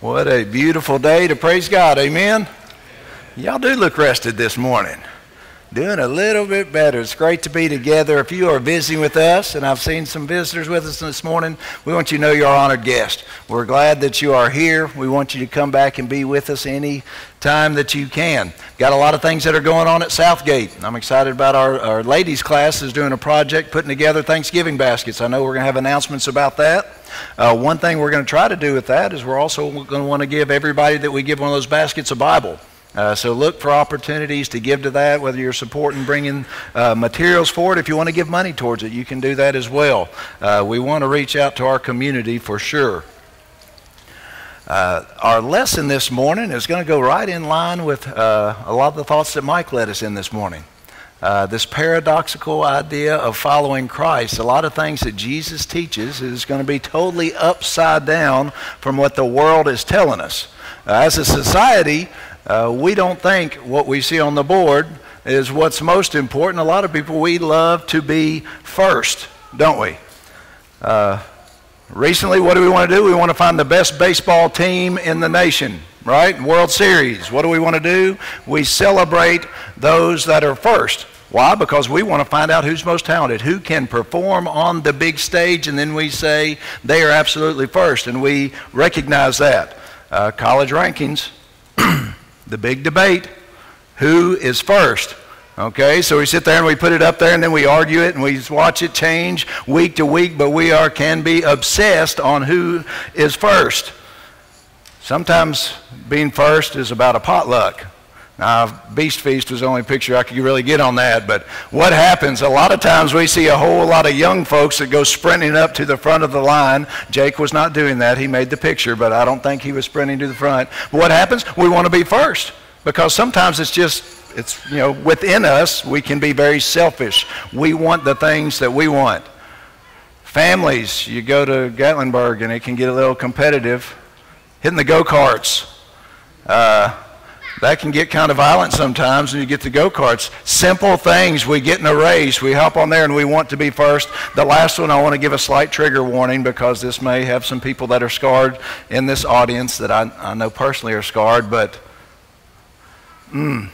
What a beautiful day to praise God. Amen. Y'all do look rested this morning. Doing a little bit better. It's great to be together. If you are visiting with us, and I've seen some visitors with us this morning, we want you to know you're our honored guest. We're glad that you are here. We want you to come back and be with us any time that you can. Got a lot of things that are going on at Southgate. I'm excited about our, our ladies class is doing a project putting together Thanksgiving baskets. I know we're going to have announcements about that. Uh, one thing we're going to try to do with that is we're also going to want to give everybody that we give one of those baskets a Bible. Uh, so look for opportunities to give to that, whether you're supporting bringing uh, materials for it. If you want to give money towards it, you can do that as well. Uh, we want to reach out to our community for sure. Uh, our lesson this morning is going to go right in line with uh, a lot of the thoughts that Mike led us in this morning. Uh, this paradoxical idea of following Christ, a lot of things that Jesus teaches is going to be totally upside down from what the world is telling us. Uh, as a society, uh, we don't think what we see on the board is what's most important. A lot of people, we love to be first, don't we? Uh, recently, what do we want to do? We want to find the best baseball team in the nation right? World Series. What do we want to do? We celebrate those that are first. Why? Because we want to find out who's most talented, who can perform on the big stage, and then we say they are absolutely first, and we recognize that. Uh, college rankings, the big debate who is first? Okay, so we sit there and we put it up there and then we argue it and we watch it change week to week, but we are can be obsessed on who is first. Sometimes being first is about a potluck. Now, Beast Feast was the only picture I could really get on that, but what happens, a lot of times we see a whole lot of young folks that go sprinting up to the front of the line. Jake was not doing that. He made the picture, but I don't think he was sprinting to the front. But what happens? We want to be first because sometimes it's just, it's, you know, within us, we can be very selfish. We want the things that we want. Families, you go to Gatlinburg and it can get a little competitive hitting the go karts. Uh, that can get kind of violent sometimes when you get the go karts. Simple things. We get in a race, we hop on there, and we want to be first. The last one, I want to give a slight trigger warning because this may have some people that are scarred in this audience that I, I know personally are scarred, but mm,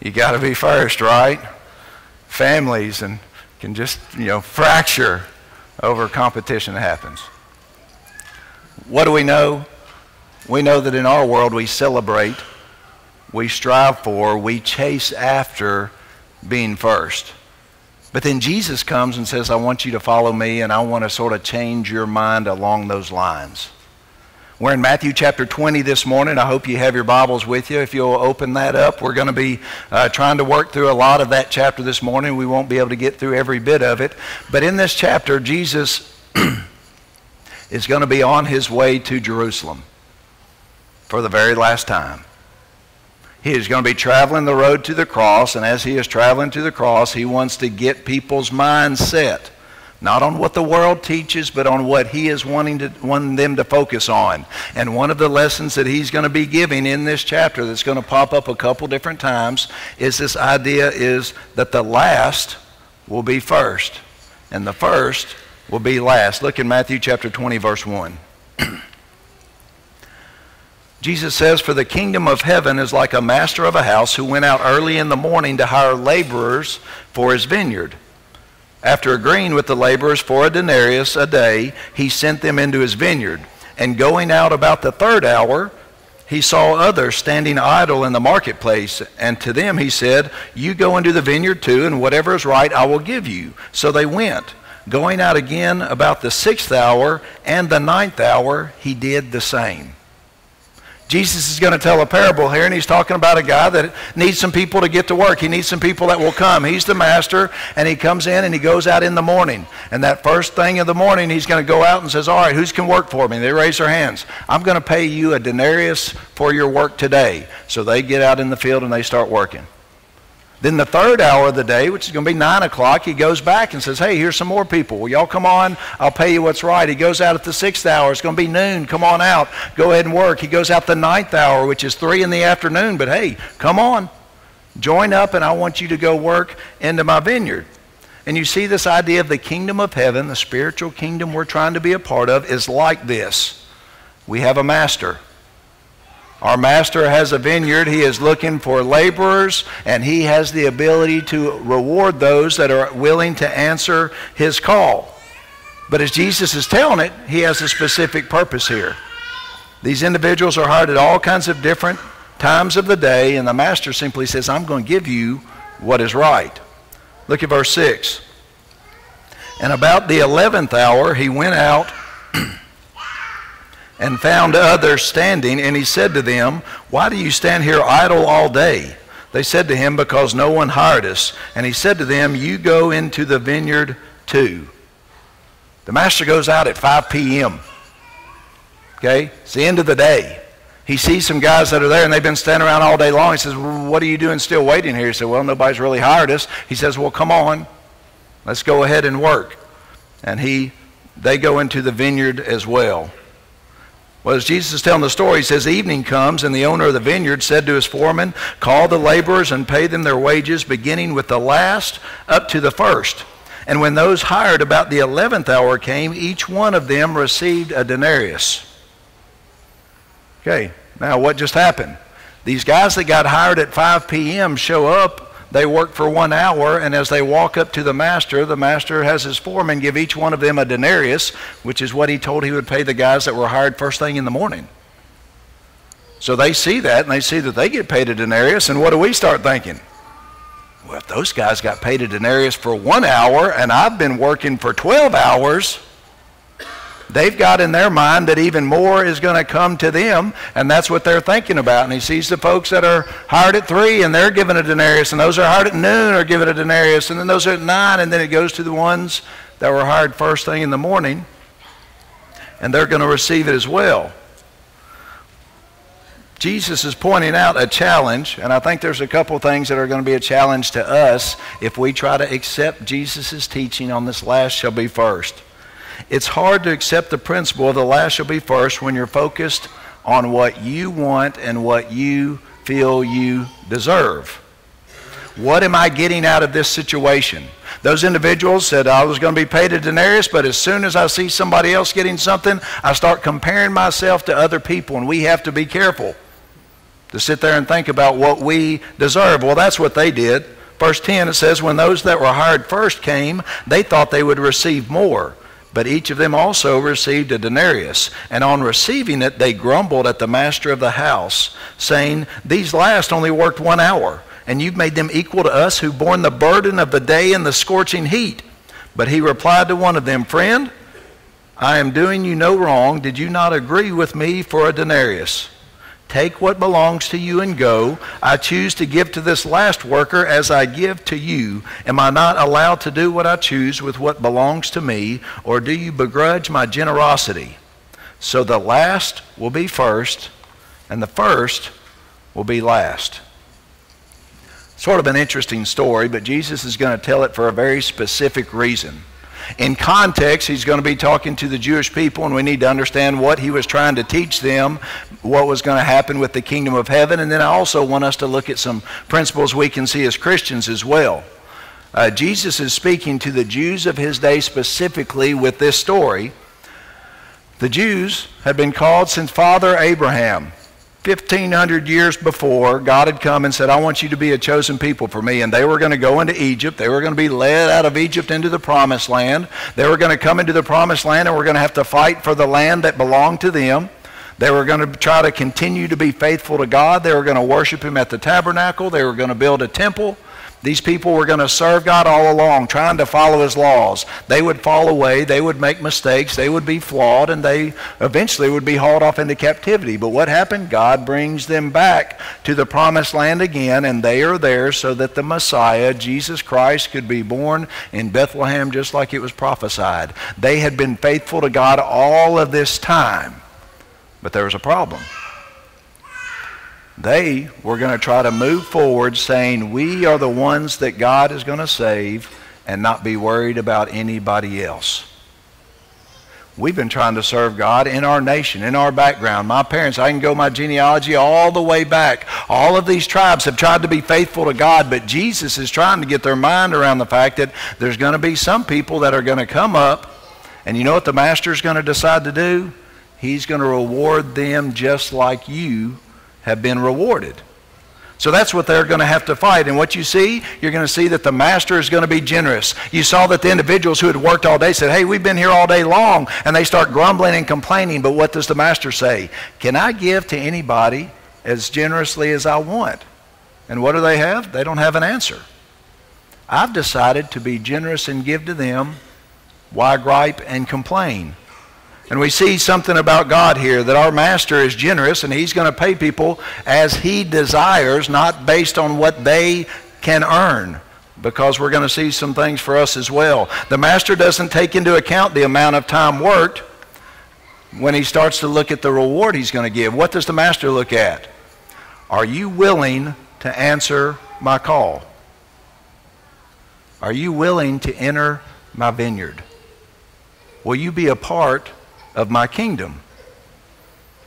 you got to be first, right? Families and can just, you know, fracture over competition that happens. What do we know? We know that in our world we celebrate, we strive for, we chase after being first. But then Jesus comes and says, I want you to follow me, and I want to sort of change your mind along those lines. We're in Matthew chapter 20 this morning. I hope you have your Bibles with you. If you'll open that up, we're going to be uh, trying to work through a lot of that chapter this morning. We won't be able to get through every bit of it. But in this chapter, Jesus is going to be on his way to Jerusalem for the very last time. He is going to be traveling the road to the cross, and as he is traveling to the cross, he wants to get people's minds set, not on what the world teaches, but on what he is wanting, to, wanting them to focus on. And one of the lessons that he's going to be giving in this chapter that's going to pop up a couple different times is this idea is that the last will be first, and the first will be last. Look in Matthew chapter 20, verse 1. Jesus says, For the kingdom of heaven is like a master of a house who went out early in the morning to hire laborers for his vineyard. After agreeing with the laborers for a denarius a day, he sent them into his vineyard. And going out about the third hour, he saw others standing idle in the marketplace, and to them he said, You go into the vineyard too, and whatever is right I will give you. So they went. Going out again about the sixth hour and the ninth hour, he did the same. Jesus is going to tell a parable here, and he's talking about a guy that needs some people to get to work. He needs some people that will come. He's the master, and he comes in and he goes out in the morning. And that first thing in the morning, he's going to go out and says, All right, who's can work for me? They raise their hands. I'm going to pay you a denarius for your work today. So they get out in the field and they start working. Then the third hour of the day, which is going to be 9 o'clock, he goes back and says, Hey, here's some more people. Will y'all come on? I'll pay you what's right. He goes out at the sixth hour. It's going to be noon. Come on out. Go ahead and work. He goes out the ninth hour, which is 3 in the afternoon. But hey, come on. Join up, and I want you to go work into my vineyard. And you see this idea of the kingdom of heaven, the spiritual kingdom we're trying to be a part of, is like this. We have a master. Our master has a vineyard. He is looking for laborers, and he has the ability to reward those that are willing to answer his call. But as Jesus is telling it, he has a specific purpose here. These individuals are hired at all kinds of different times of the day, and the master simply says, I'm going to give you what is right. Look at verse 6. And about the eleventh hour, he went out and found others standing, and he said to them, Why do you stand here idle all day? They said to him, Because no one hired us. And he said to them, You go into the vineyard too. The master goes out at 5 p.m. Okay? It's the end of the day. He sees some guys that are there and they've been standing around all day long. He says, well, What are you doing still waiting here? He said, Well, nobody's really hired us. He says, Well, come on. Let's go ahead and work. And he, they go into the vineyard as well. Well, as Jesus is telling the story, he says, Evening comes, and the owner of the vineyard said to his foreman, Call the laborers and pay them their wages, beginning with the last up to the first. And when those hired about the eleventh hour came, each one of them received a denarius. Okay, now what just happened? These guys that got hired at 5 p.m. show up, they work for one hour, and as they walk up to the master, the master has his foreman give each one of them a denarius, which is what he told he would pay the guys that were hired first thing in the morning. So they see that, and they see that they get paid a denarius, and what do we start thinking? Well, if those guys got paid a denarius for one hour, and I've been working for 12 hours, they've got in their mind that even more is going to come to them, and that's what they're thinking about. And he sees the folks that are hired at three, and they're given a denarius, and those are hired at noon are given a denarius, and then those are at nine, and then it goes to the ones that were hired first thing in the morning, and they're going to receive it as well. Jesus is pointing out a challenge, and I think there's a couple things that are going to be a challenge to us if we try to accept Jesus' teaching on this last shall be first. It's hard to accept the principle the last shall be first when you're focused on what you want and what you feel you deserve. What am I getting out of this situation? Those individuals said I was going to be paid a denarius, but as soon as I see somebody else getting something, I start comparing myself to other people, and we have to be careful to sit there and think about what we deserve. Well, that's what they did. Verse 10, it says, When those that were hired first came, they thought they would receive more. But each of them also received a denarius. And on receiving it, they grumbled at the master of the house, saying, These last only worked one hour, and you've made them equal to us who borne the burden of the day and the scorching heat. But he replied to one of them, Friend, I am doing you no wrong. Did you not agree with me for a denarius? Take what belongs to you and go. I choose to give to this last worker as I give to you. Am I not allowed to do what I choose with what belongs to me, or do you begrudge my generosity? So the last will be first, and the first will be last. Sort of an interesting story, but Jesus is going to tell it for a very specific reason. In context, he's going to be talking to the Jewish people, and we need to understand what he was trying to teach them, what was going to happen with the kingdom of heaven, and then I also want us to look at some principles we can see as Christians as well. Uh, Jesus is speaking to the Jews of his day specifically with this story. The Jews had been called since Father Abraham. 1,500 years before, God had come and said, I want you to be a chosen people for me. And they were going to go into Egypt. They were going to be led out of Egypt into the promised land. They were going to come into the promised land and were going to have to fight for the land that belonged to them. They were going to try to continue to be faithful to God. They were going to worship Him at the tabernacle. They were going to build a temple. These people were going to serve God all along, trying to follow his laws. They would fall away, they would make mistakes, they would be flawed, and they eventually would be hauled off into captivity. But what happened? God brings them back to the promised land again, and they are there so that the Messiah, Jesus Christ, could be born in Bethlehem just like it was prophesied. They had been faithful to God all of this time, but there was a problem. They were going to try to move forward saying, We are the ones that God is going to save and not be worried about anybody else. We've been trying to serve God in our nation, in our background. My parents, I can go my genealogy all the way back. All of these tribes have tried to be faithful to God, but Jesus is trying to get their mind around the fact that there's going to be some people that are going to come up, and you know what the master's going to decide to do? he's going to reward them just like you have been rewarded. So that's what they're going to have to fight. And what you see, you're going to see that the master is going to be generous. You saw that the individuals who had worked all day said, Hey, we've been here all day long. And they start grumbling and complaining. But what does the master say? Can I give to anybody as generously as I want? And what do they have? They don't have an answer. I've decided to be generous and give to them. Why gripe and complain? And we see something about God here that our master is generous and he's going to pay people as he desires, not based on what they can earn. Because we're going to see some things for us as well. The master doesn't take into account the amount of time worked when he starts to look at the reward he's going to give. What does the master look at? Are you willing to answer my call? Are you willing to enter my vineyard? Will you be a part of my kingdom.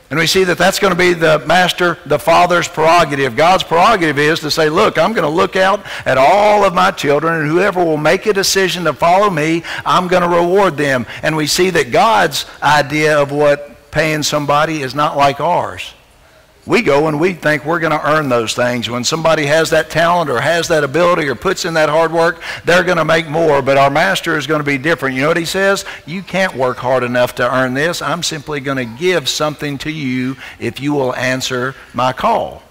And we see that that's going to be the master, the father's prerogative. God's prerogative is to say, look, I'm going to look out at all of my children, and whoever will make a decision to follow me, I'm going to reward them. And we see that God's idea of what paying somebody is not like ours. We go and we think we're going to earn those things. When somebody has that talent or has that ability or puts in that hard work, they're going to make more. But our master is going to be different. You know what he says? You can't work hard enough to earn this. I'm simply going to give something to you if you will answer my call.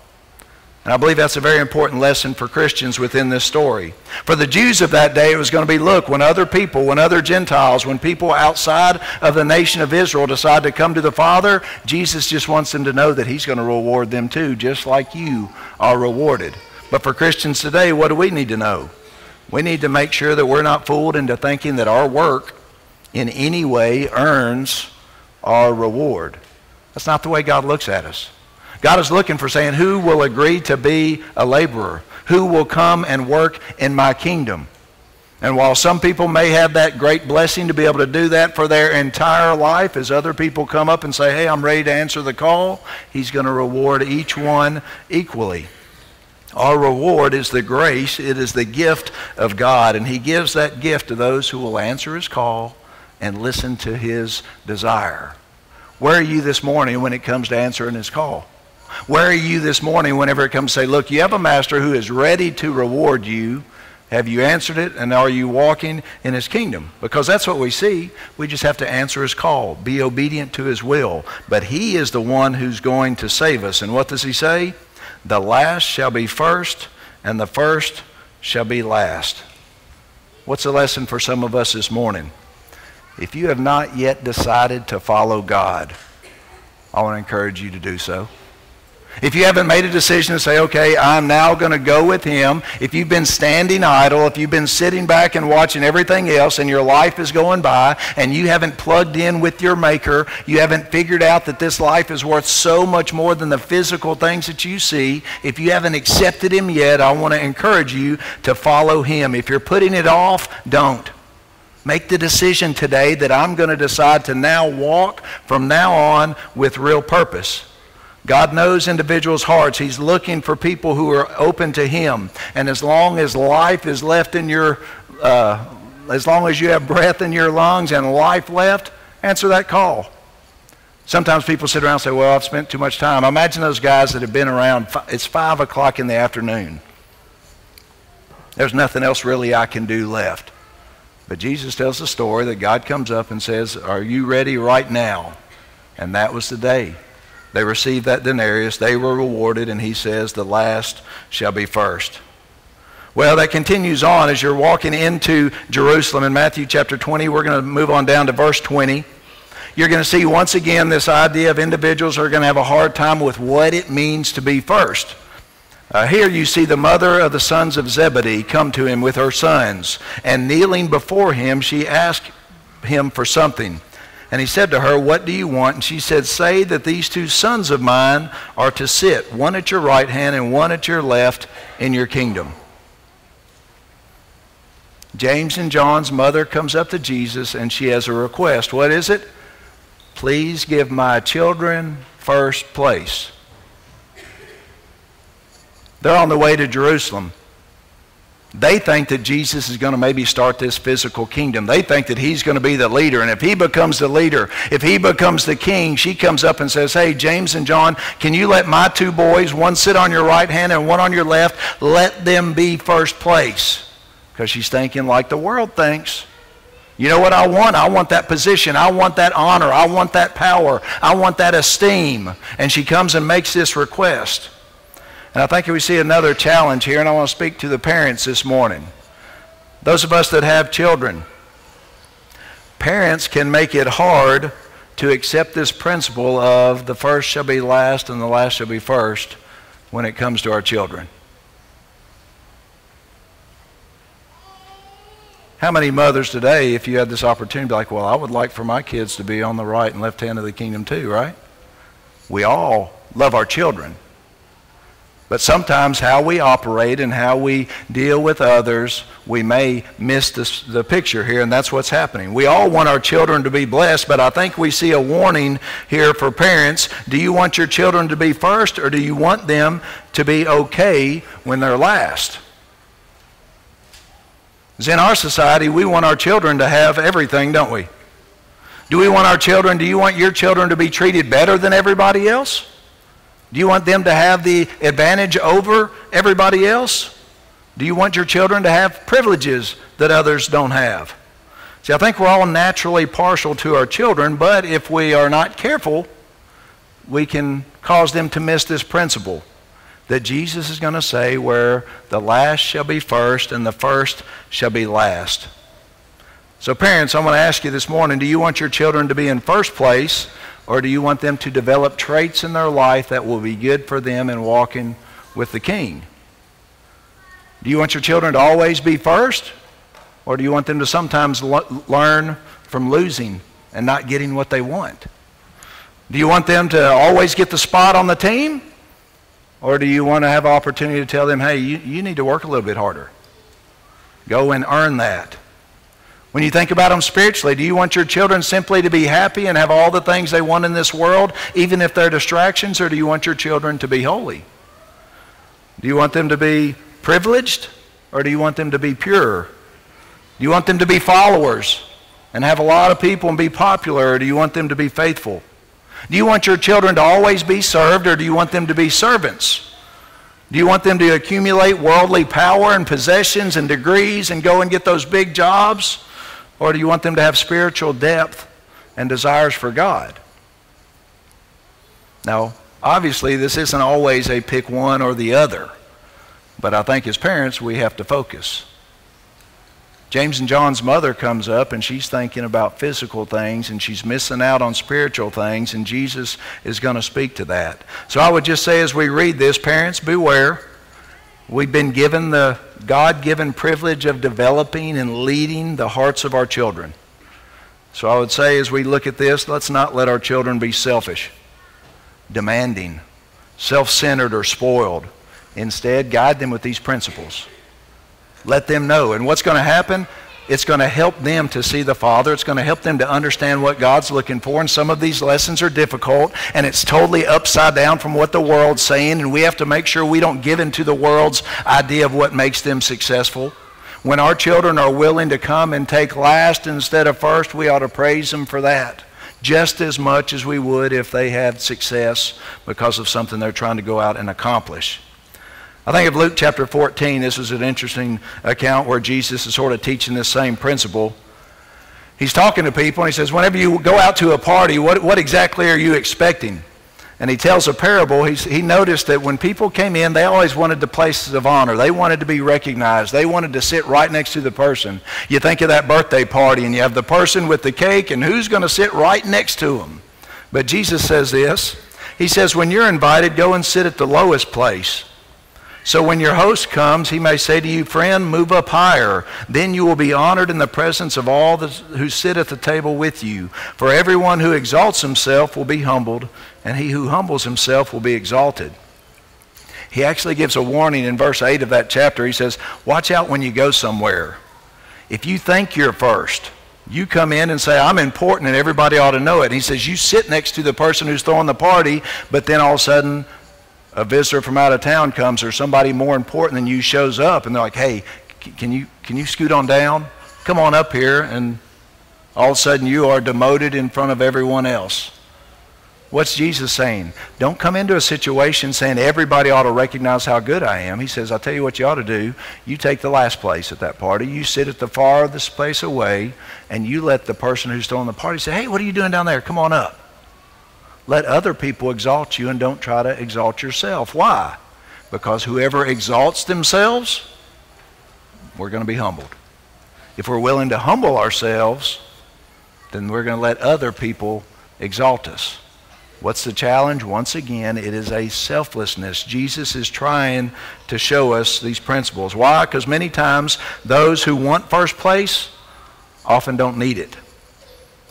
And I believe that's a very important lesson for Christians within this story. For the Jews of that day, it was going to be look, when other people, when other Gentiles, when people outside of the nation of Israel decide to come to the Father, Jesus just wants them to know that He's going to reward them too, just like you are rewarded. But for Christians today, what do we need to know? We need to make sure that we're not fooled into thinking that our work in any way earns our reward. That's not the way God looks at us. God is looking for saying, who will agree to be a laborer? Who will come and work in my kingdom? And while some people may have that great blessing to be able to do that for their entire life, as other people come up and say, hey, I'm ready to answer the call, he's going to reward each one equally. Our reward is the grace, it is the gift of God, and he gives that gift to those who will answer his call and listen to his desire. Where are you this morning when it comes to answering his call? Where are you this morning whenever it comes to say, look, you have a master who is ready to reward you. Have you answered it? And are you walking in his kingdom? Because that's what we see. We just have to answer his call, be obedient to his will. But he is the one who's going to save us. And what does he say? The last shall be first, and the first shall be last. What's the lesson for some of us this morning? If you have not yet decided to follow God, I want to encourage you to do so. If you haven't made a decision to say, okay, I'm now going to go with him, if you've been standing idle, if you've been sitting back and watching everything else and your life is going by and you haven't plugged in with your maker, you haven't figured out that this life is worth so much more than the physical things that you see, if you haven't accepted him yet, I want to encourage you to follow him. If you're putting it off, don't. Make the decision today that I'm going to decide to now walk from now on with real purpose. God knows individuals' hearts. He's looking for people who are open to Him. And as long as life is left in your, uh, as long as you have breath in your lungs and life left, answer that call. Sometimes people sit around and say, Well, I've spent too much time. Imagine those guys that have been around, it's 5 o'clock in the afternoon. There's nothing else really I can do left. But Jesus tells the story that God comes up and says, Are you ready right now? And that was the day. They received that denarius. They were rewarded, and he says, The last shall be first. Well, that continues on as you're walking into Jerusalem in Matthew chapter 20. We're going to move on down to verse 20. You're going to see once again this idea of individuals are going to have a hard time with what it means to be first. Uh, here you see the mother of the sons of Zebedee come to him with her sons, and kneeling before him, she asked him for something. And he said to her, What do you want? And she said, Say that these two sons of mine are to sit, one at your right hand and one at your left, in your kingdom. James and John's mother comes up to Jesus and she has a request. What is it? Please give my children first place. They're on the way to Jerusalem. They think that Jesus is going to maybe start this physical kingdom. They think that he's going to be the leader. And if he becomes the leader, if he becomes the king, she comes up and says, Hey, James and John, can you let my two boys, one sit on your right hand and one on your left, let them be first place? Because she's thinking like the world thinks. You know what I want? I want that position. I want that honor. I want that power. I want that esteem. And she comes and makes this request. And I think we see another challenge here, and I want to speak to the parents this morning. Those of us that have children, parents can make it hard to accept this principle of the first shall be last and the last shall be first when it comes to our children. How many mothers today, if you had this opportunity, be like, well, I would like for my kids to be on the right and left hand of the kingdom too, right? We all love our children. But sometimes how we operate and how we deal with others, we may miss this, the picture here, and that's what's happening. We all want our children to be blessed, but I think we see a warning here for parents. Do you want your children to be first, or do you want them to be okay when they're last? In our society, we want our children to have everything, don't we? Do we want our children, do you want your children to be treated better than everybody else? Do you want them to have the advantage over everybody else? Do you want your children to have privileges that others don't have? See, I think we're all naturally partial to our children, but if we are not careful, we can cause them to miss this principle that Jesus is going to say where the last shall be first and the first shall be last. So, parents, I'm going to ask you this morning do you want your children to be in first place, or do you want them to develop traits in their life that will be good for them in walking with the King? Do you want your children to always be first, or do you want them to sometimes learn from losing and not getting what they want? Do you want them to always get the spot on the team? Or do you want to have opportunity to tell them, hey, you, you need to work a little bit harder? Go and earn that. When you think about them spiritually, do you want your children simply to be happy and have all the things they want in this world, even if they're distractions, or do you want your children to be holy? Do you want them to be privileged, or do you want them to be pure? Do you want them to be followers and have a lot of people and be popular, or do you want them to be faithful? Do you want your children to always be served or do you want them to be servants? Do you want them to accumulate worldly power and possessions and degrees and go and get those big jobs? Or do you want them to have spiritual depth and desires for God? Now, obviously, this isn't always a pick one or the other. But I think as parents, we have to focus. James and John's mother comes up and she's thinking about physical things and she's missing out on spiritual things, and Jesus is going to speak to that. So I would just say as we read this, parents, beware. We've been given the God given privilege of developing and leading the hearts of our children. So I would say as we look at this, let's not let our children be selfish, demanding, self centered, or spoiled. Instead, guide them with these principles. Let them know. And what's going to happen? It's going to help them to see the Father. It's going to help them to understand what God's looking for. And some of these lessons are difficult, and it's totally upside down from what the world's saying. And we have to make sure we don't give into the world's idea of what makes them successful. When our children are willing to come and take last instead of first, we ought to praise them for that just as much as we would if they had success because of something they're trying to go out and accomplish. I think of Luke chapter 14. This is an interesting account where Jesus is sort of teaching this same principle. He's talking to people and he says, Whenever you go out to a party, what, what exactly are you expecting? And he tells a parable. He's, he noticed that when people came in, they always wanted the places of honor. They wanted to be recognized. They wanted to sit right next to the person. You think of that birthday party, and you have the person with the cake, and who's going to sit right next to them? But Jesus says this He says, When you're invited, go and sit at the lowest place so when your host comes, he may say to you, Friend, move up higher. Then you will be honored in the presence of all who sit at the table with you. For everyone who exalts himself will be humbled, and he who humbles himself will be exalted. He actually gives a warning in verse 8 of that chapter. He says, Watch out when you go somewhere. If you think you're first, you come in and say, I'm important and everybody ought to know it. And he says, You sit next to the person who's throwing the party, but then all of a sudden a visitor from out of town comes or somebody more important than you shows up and they're like, hey, can you, can you scoot on down? Come on up here. And all of a sudden you are demoted in front of everyone else. What's Jesus saying? Don't come into a situation saying everybody ought to recognize how good I am. He says, I'll tell you what you ought to do. You take the last place at that party. You sit at the farthest place away, and you let the person who's throwing the party say, Hey, what are you doing down there? Come on up. Let other people exalt you and don't try to exalt yourself. Why? Because whoever exalts themselves, we're going to be humbled. If we're willing to humble ourselves, then we're going to let other people exalt us. What's the challenge? Once again, it is a selflessness. Jesus is trying to show us these principles. Why? Because many times those who want first place often don't need it.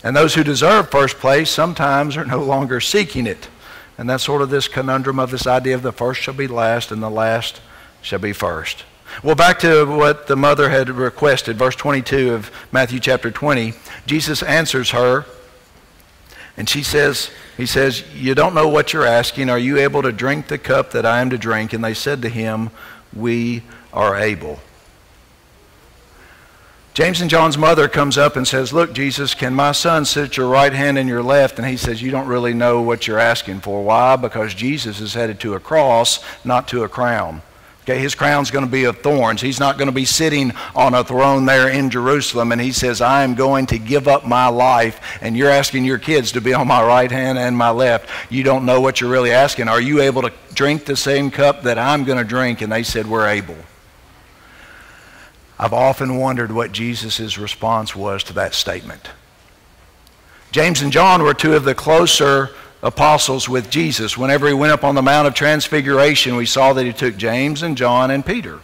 And those who deserve first place sometimes are no longer seeking it. And that's sort of this conundrum of this idea of the first shall be last and the last shall be first. Well, back to what the mother had requested, verse 22 of Matthew chapter 20. Jesus answers her, and she says, he says, You don't know what you're asking. Are you able to drink the cup that I am to drink? And they said to him, We are able. James and John's mother comes up and says, Look, Jesus, can my son sit at your right hand and your left? And he says, You don't really know what you're asking for. Why? Because Jesus is headed to a cross, not to a crown. Okay, his crown's going to be of thorns. He's not going to be sitting on a throne there in Jerusalem. And he says, I am going to give up my life. And you're asking your kids to be on my right hand and my left. You don't know what you're really asking. Are you able to drink the same cup that I'm going to drink? And they said, We're able. I've often wondered what Jesus' response was to that statement. James and John were two of the closer apostles with Jesus. Whenever he went up on the Mount of Transfiguration, we saw that he took James and John and Peter.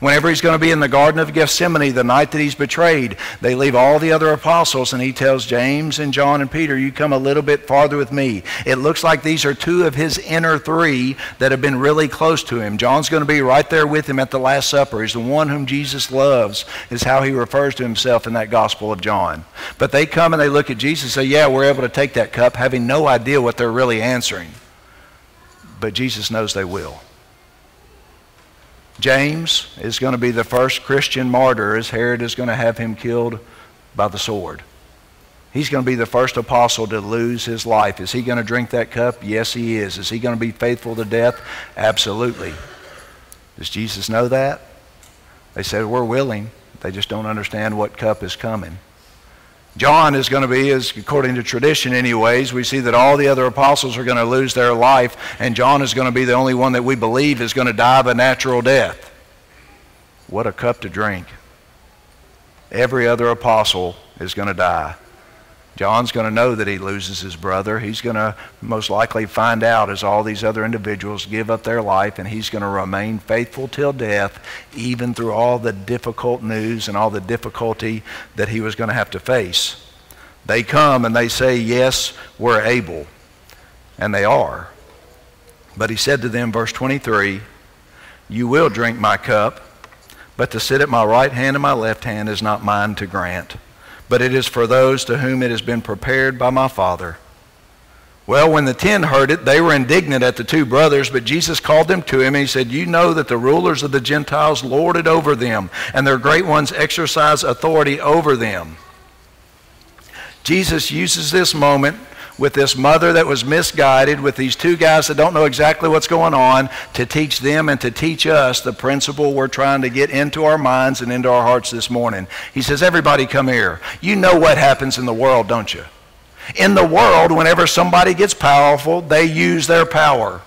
Whenever he's going to be in the Garden of Gethsemane the night that he's betrayed, they leave all the other apostles and he tells James and John and Peter, You come a little bit farther with me. It looks like these are two of his inner three that have been really close to him. John's going to be right there with him at the Last Supper. He's the one whom Jesus loves, is how he refers to himself in that Gospel of John. But they come and they look at Jesus and say, Yeah, we're able to take that cup, having no idea what they're really answering. But Jesus knows they will. James is going to be the first Christian martyr as Herod is going to have him killed by the sword. He's going to be the first apostle to lose his life. Is he going to drink that cup? Yes, he is. Is he going to be faithful to death? Absolutely. Does Jesus know that? They said, We're willing. They just don't understand what cup is coming. John is going to be, according to tradition anyways, we see that all the other apostles are going to lose their life, and John is going to be the only one that we believe is going to die of a natural death. What a cup to drink. Every other apostle is going to die. John's going to know that he loses his brother. He's going to most likely find out as all these other individuals give up their life, and he's going to remain faithful till death, even through all the difficult news and all the difficulty that he was going to have to face. They come and they say, Yes, we're able. And they are. But he said to them, verse 23, You will drink my cup, but to sit at my right hand and my left hand is not mine to grant but it is for those to whom it has been prepared by my Father. Well, when the ten heard it, they were indignant at the two brothers, but Jesus called them to him and he said, You know that the rulers of the Gentiles lord it over them, and their great ones exercise authority over them. Jesus uses this moment with this mother that was misguided, with these two guys that don't know exactly what's going on, to teach them and to teach us the principle we're trying to get into our minds and into our hearts this morning. He says, Everybody come here. You know what happens in the world, don't you? In the world, whenever somebody gets powerful, they use their power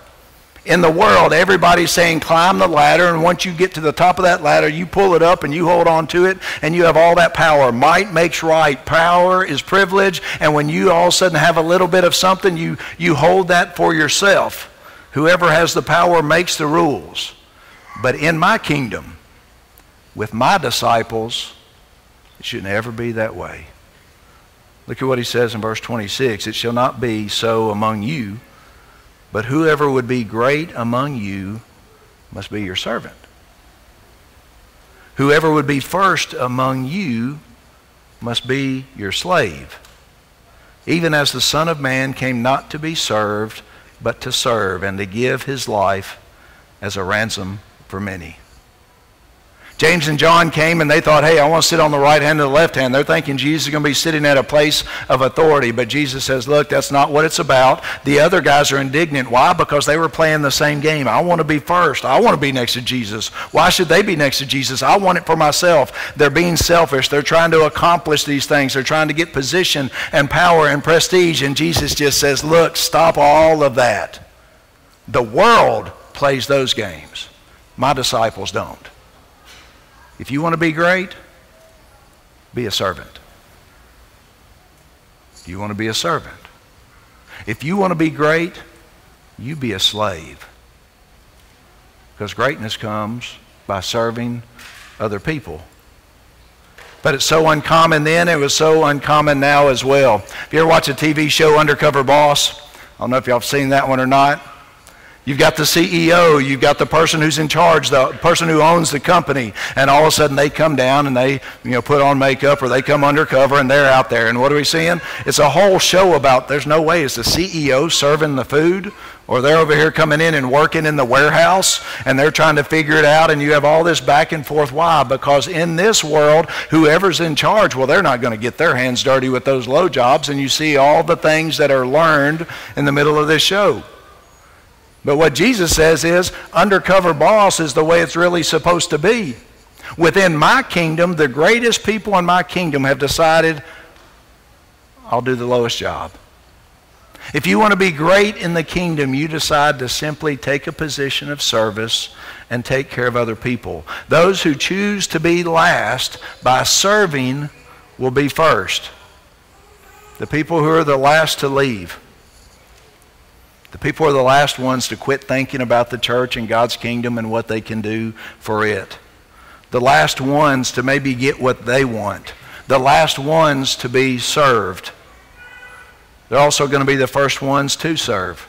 in the world, everybody's saying climb the ladder, and once you get to the top of that ladder, you pull it up and you hold on to it, and you have all that power. Might makes right. Power is privilege, and when you all of a sudden have a little bit of something, you, you hold that for yourself. Whoever has the power makes the rules. But in my kingdom, with my disciples, it should never be that way. Look at what he says in verse 26 It shall not be so among you. But whoever would be great among you must be your servant. Whoever would be first among you must be your slave. Even as the Son of Man came not to be served, but to serve and to give his life as a ransom for many. James and John came and they thought, hey, I want to sit on the right hand and the left hand. They're thinking Jesus is going to be sitting at a place of authority. But Jesus says, look, that's not what it's about. The other guys are indignant. Why? Because they were playing the same game. I want to be first. I want to be next to Jesus. Why should they be next to Jesus? I want it for myself. They're being selfish. They're trying to accomplish these things. They're trying to get position and power and prestige. And Jesus just says, look, stop all of that. The world plays those games. My disciples don't. If you want to be great, be a servant. You want to be a servant. If you want to be great, you be a slave. Because greatness comes by serving other people. But it's so uncommon then, it was so uncommon now as well. If you ever watch a TV show, Undercover Boss, I don't know if y'all have seen that one or not. You've got the CEO, you've got the person who's in charge, the person who owns the company, and all of a sudden they come down and they, you know, put on makeup or they come undercover and they're out there. And what are we seeing? It's a whole show about there's no way it's the CEO serving the food or they're over here coming in and working in the warehouse and they're trying to figure it out and you have all this back and forth why because in this world whoever's in charge well they're not going to get their hands dirty with those low jobs and you see all the things that are learned in the middle of this show but what Jesus says is undercover boss is the way it's really supposed to be. Within my kingdom, the greatest people in my kingdom have decided I'll do the lowest job. If you want to be great in the kingdom, you decide to simply take a position of service and take care of other people. Those who choose to be last by serving will be first. The people who are the last to leave the people are the last ones to quit thinking about the church and God's kingdom and what they can do for it. The last ones to maybe get what they want. The last ones to be served. They're also going to be the first ones to serve.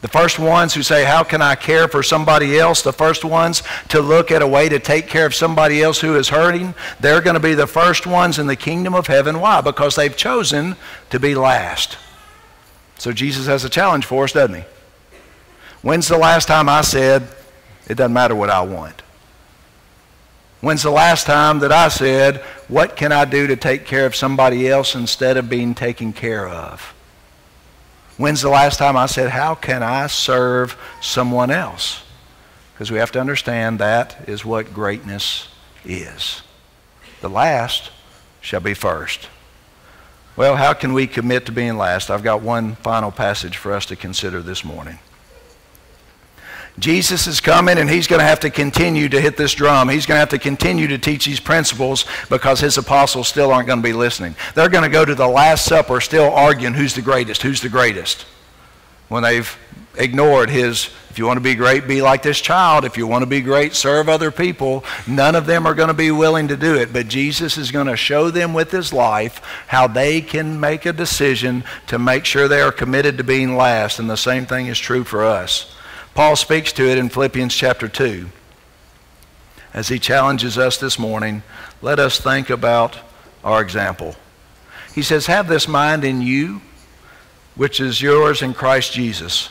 The first ones who say, How can I care for somebody else? The first ones to look at a way to take care of somebody else who is hurting. They're going to be the first ones in the kingdom of heaven. Why? Because they've chosen to be last. So Jesus has a challenge for us, doesn't he? When's the last time I said, it doesn't matter what I want? When's the last time that I said, what can I do to take care of somebody else instead of being taken care of? When's the last time I said, how can I serve someone else? Because we have to understand that is what greatness is. The last shall be first. Well, how can we commit to being last? I've got one final passage for us to consider this morning. Jesus is coming and he's going to have to continue to hit this drum. He's going to have to continue to teach these principles because his apostles still aren't going to be listening. They're going to go to the Last Supper still arguing who's the greatest, who's the greatest, when they've ignored his if you want to be great, be like this child. If you want to be great, serve other people. None of them are going to be willing to do it. But Jesus is going to show them with his life how they can make a decision to make sure they are committed to being last. And the same thing is true for us. Paul speaks to it in Philippians chapter 2. As he challenges us this morning, let us think about our example. He says, Have this mind in you, which is yours in Christ Jesus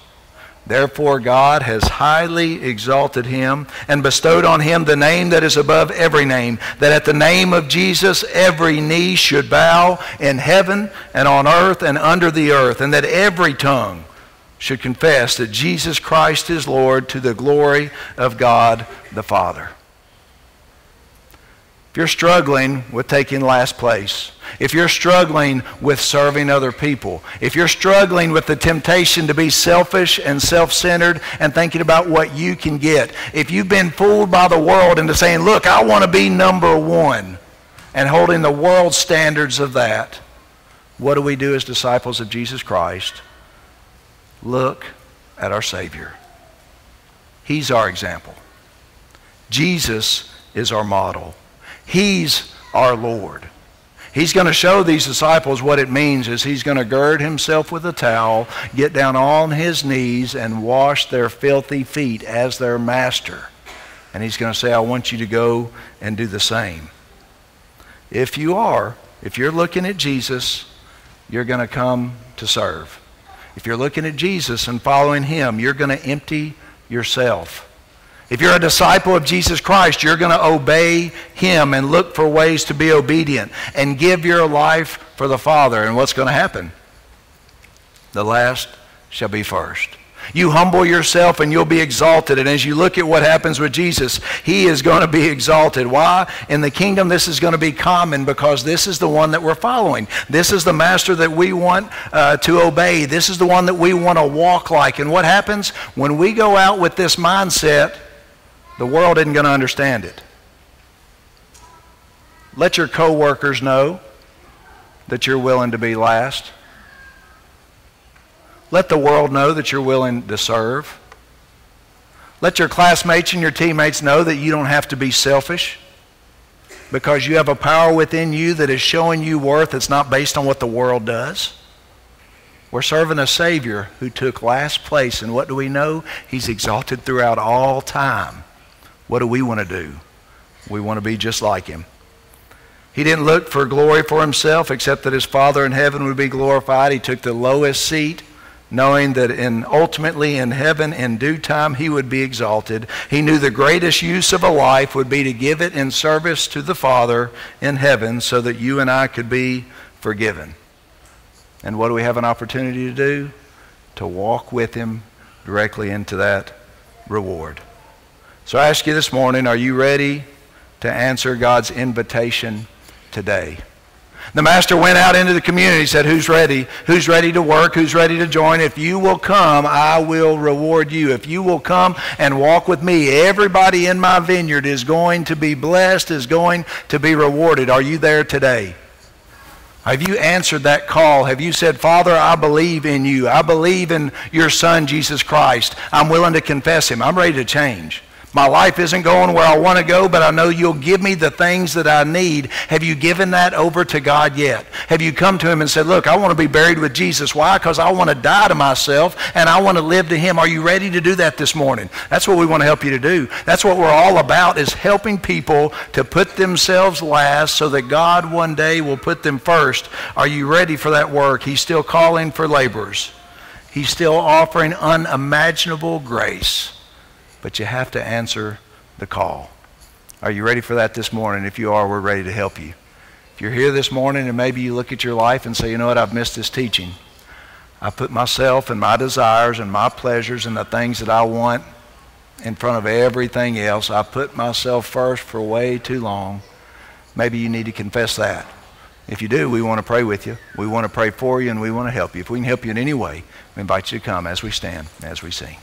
Therefore, God has highly exalted him and bestowed on him the name that is above every name, that at the name of Jesus every knee should bow in heaven and on earth and under the earth, and that every tongue should confess that Jesus Christ is Lord to the glory of God the Father. If you're struggling with taking last place, if you're struggling with serving other people, if you're struggling with the temptation to be selfish and self-centered and thinking about what you can get, if you've been fooled by the world into saying, look, I want to be number one, and holding the world standards of that, what do we do as disciples of Jesus Christ? Look at our Savior. He's our example. Jesus is our model. He's our Lord. He's going to show these disciples what it means is he's going to gird himself with a towel, get down on his knees and wash their filthy feet as their master. And he's going to say, I want you to go and do the same. If you are, if you're looking at Jesus, you're going to come to serve. If you're looking at Jesus and following him, you're going to empty yourself. If you're a disciple of Jesus Christ, you're going to obey him and look for ways to be obedient and give your life for the Father. And what's going to happen? The last shall be first. You humble yourself and you'll be exalted. And as you look at what happens with Jesus, he is going to be exalted. Why? In the kingdom, this is going to be common because this is the one that we're following. This is the master that we want uh, to obey. This is the one that we want to walk like. And what happens when we go out with this mindset? The world isn't going to understand it. Let your coworkers know that you're willing to be last. Let the world know that you're willing to serve. Let your classmates and your teammates know that you don't have to be selfish because you have a power within you that is showing you worth that's not based on what the world does. We're serving a Savior who took last place, and what do we know? He's exalted throughout all time. What do we want to do? We want to be just like Him. He didn't look for glory for himself except that his Father in heaven would be glorified. He took the lowest seat knowing that in ultimately in heaven in due time he would be exalted. He knew the greatest use of a life would be to give it in service to the Father in heaven so that you and I could be forgiven. And what do we have an opportunity to do? To walk with him directly into that reward. So I ask you this morning, are you ready to answer God's invitation today? The master went out into the community, said, Who's ready? Who's ready to work? Who's ready to join? If you will come, I will reward you. If you will come and walk with me, everybody in my vineyard is going to be blessed, is going to be rewarded. Are you there today? Have you answered that call? Have you said, Father, I believe in you. I believe in your Son, Jesus Christ. I'm willing to confess him. I'm ready to change. My life isn't going where I want to go, but I know you'll give me the things that I need. Have you given that over to God yet? Have you come to him and said, look, I want to be buried with Jesus. Why? Because I want to die to myself and I want to live to him. Are you ready to do that this morning? That's what we want to help you to do. That's what we're all about is helping people to put themselves last so that God one day will put them first. Are you ready for that work? He's still calling for laborers. He's still offering unimaginable grace but you have to answer the call. Are you ready for that this morning? If you are, we're ready to help you. If you're here this morning and maybe you look at your life and say, you know what, I've missed this teaching. I put myself and my desires and my pleasures and the things that I want in front of everything else. I put myself first for way too long. Maybe you need to confess that. If you do, we want to pray with you. We want to pray for you and we want to help you. If we can help you in any way, we invite you to come as we stand, as we sing.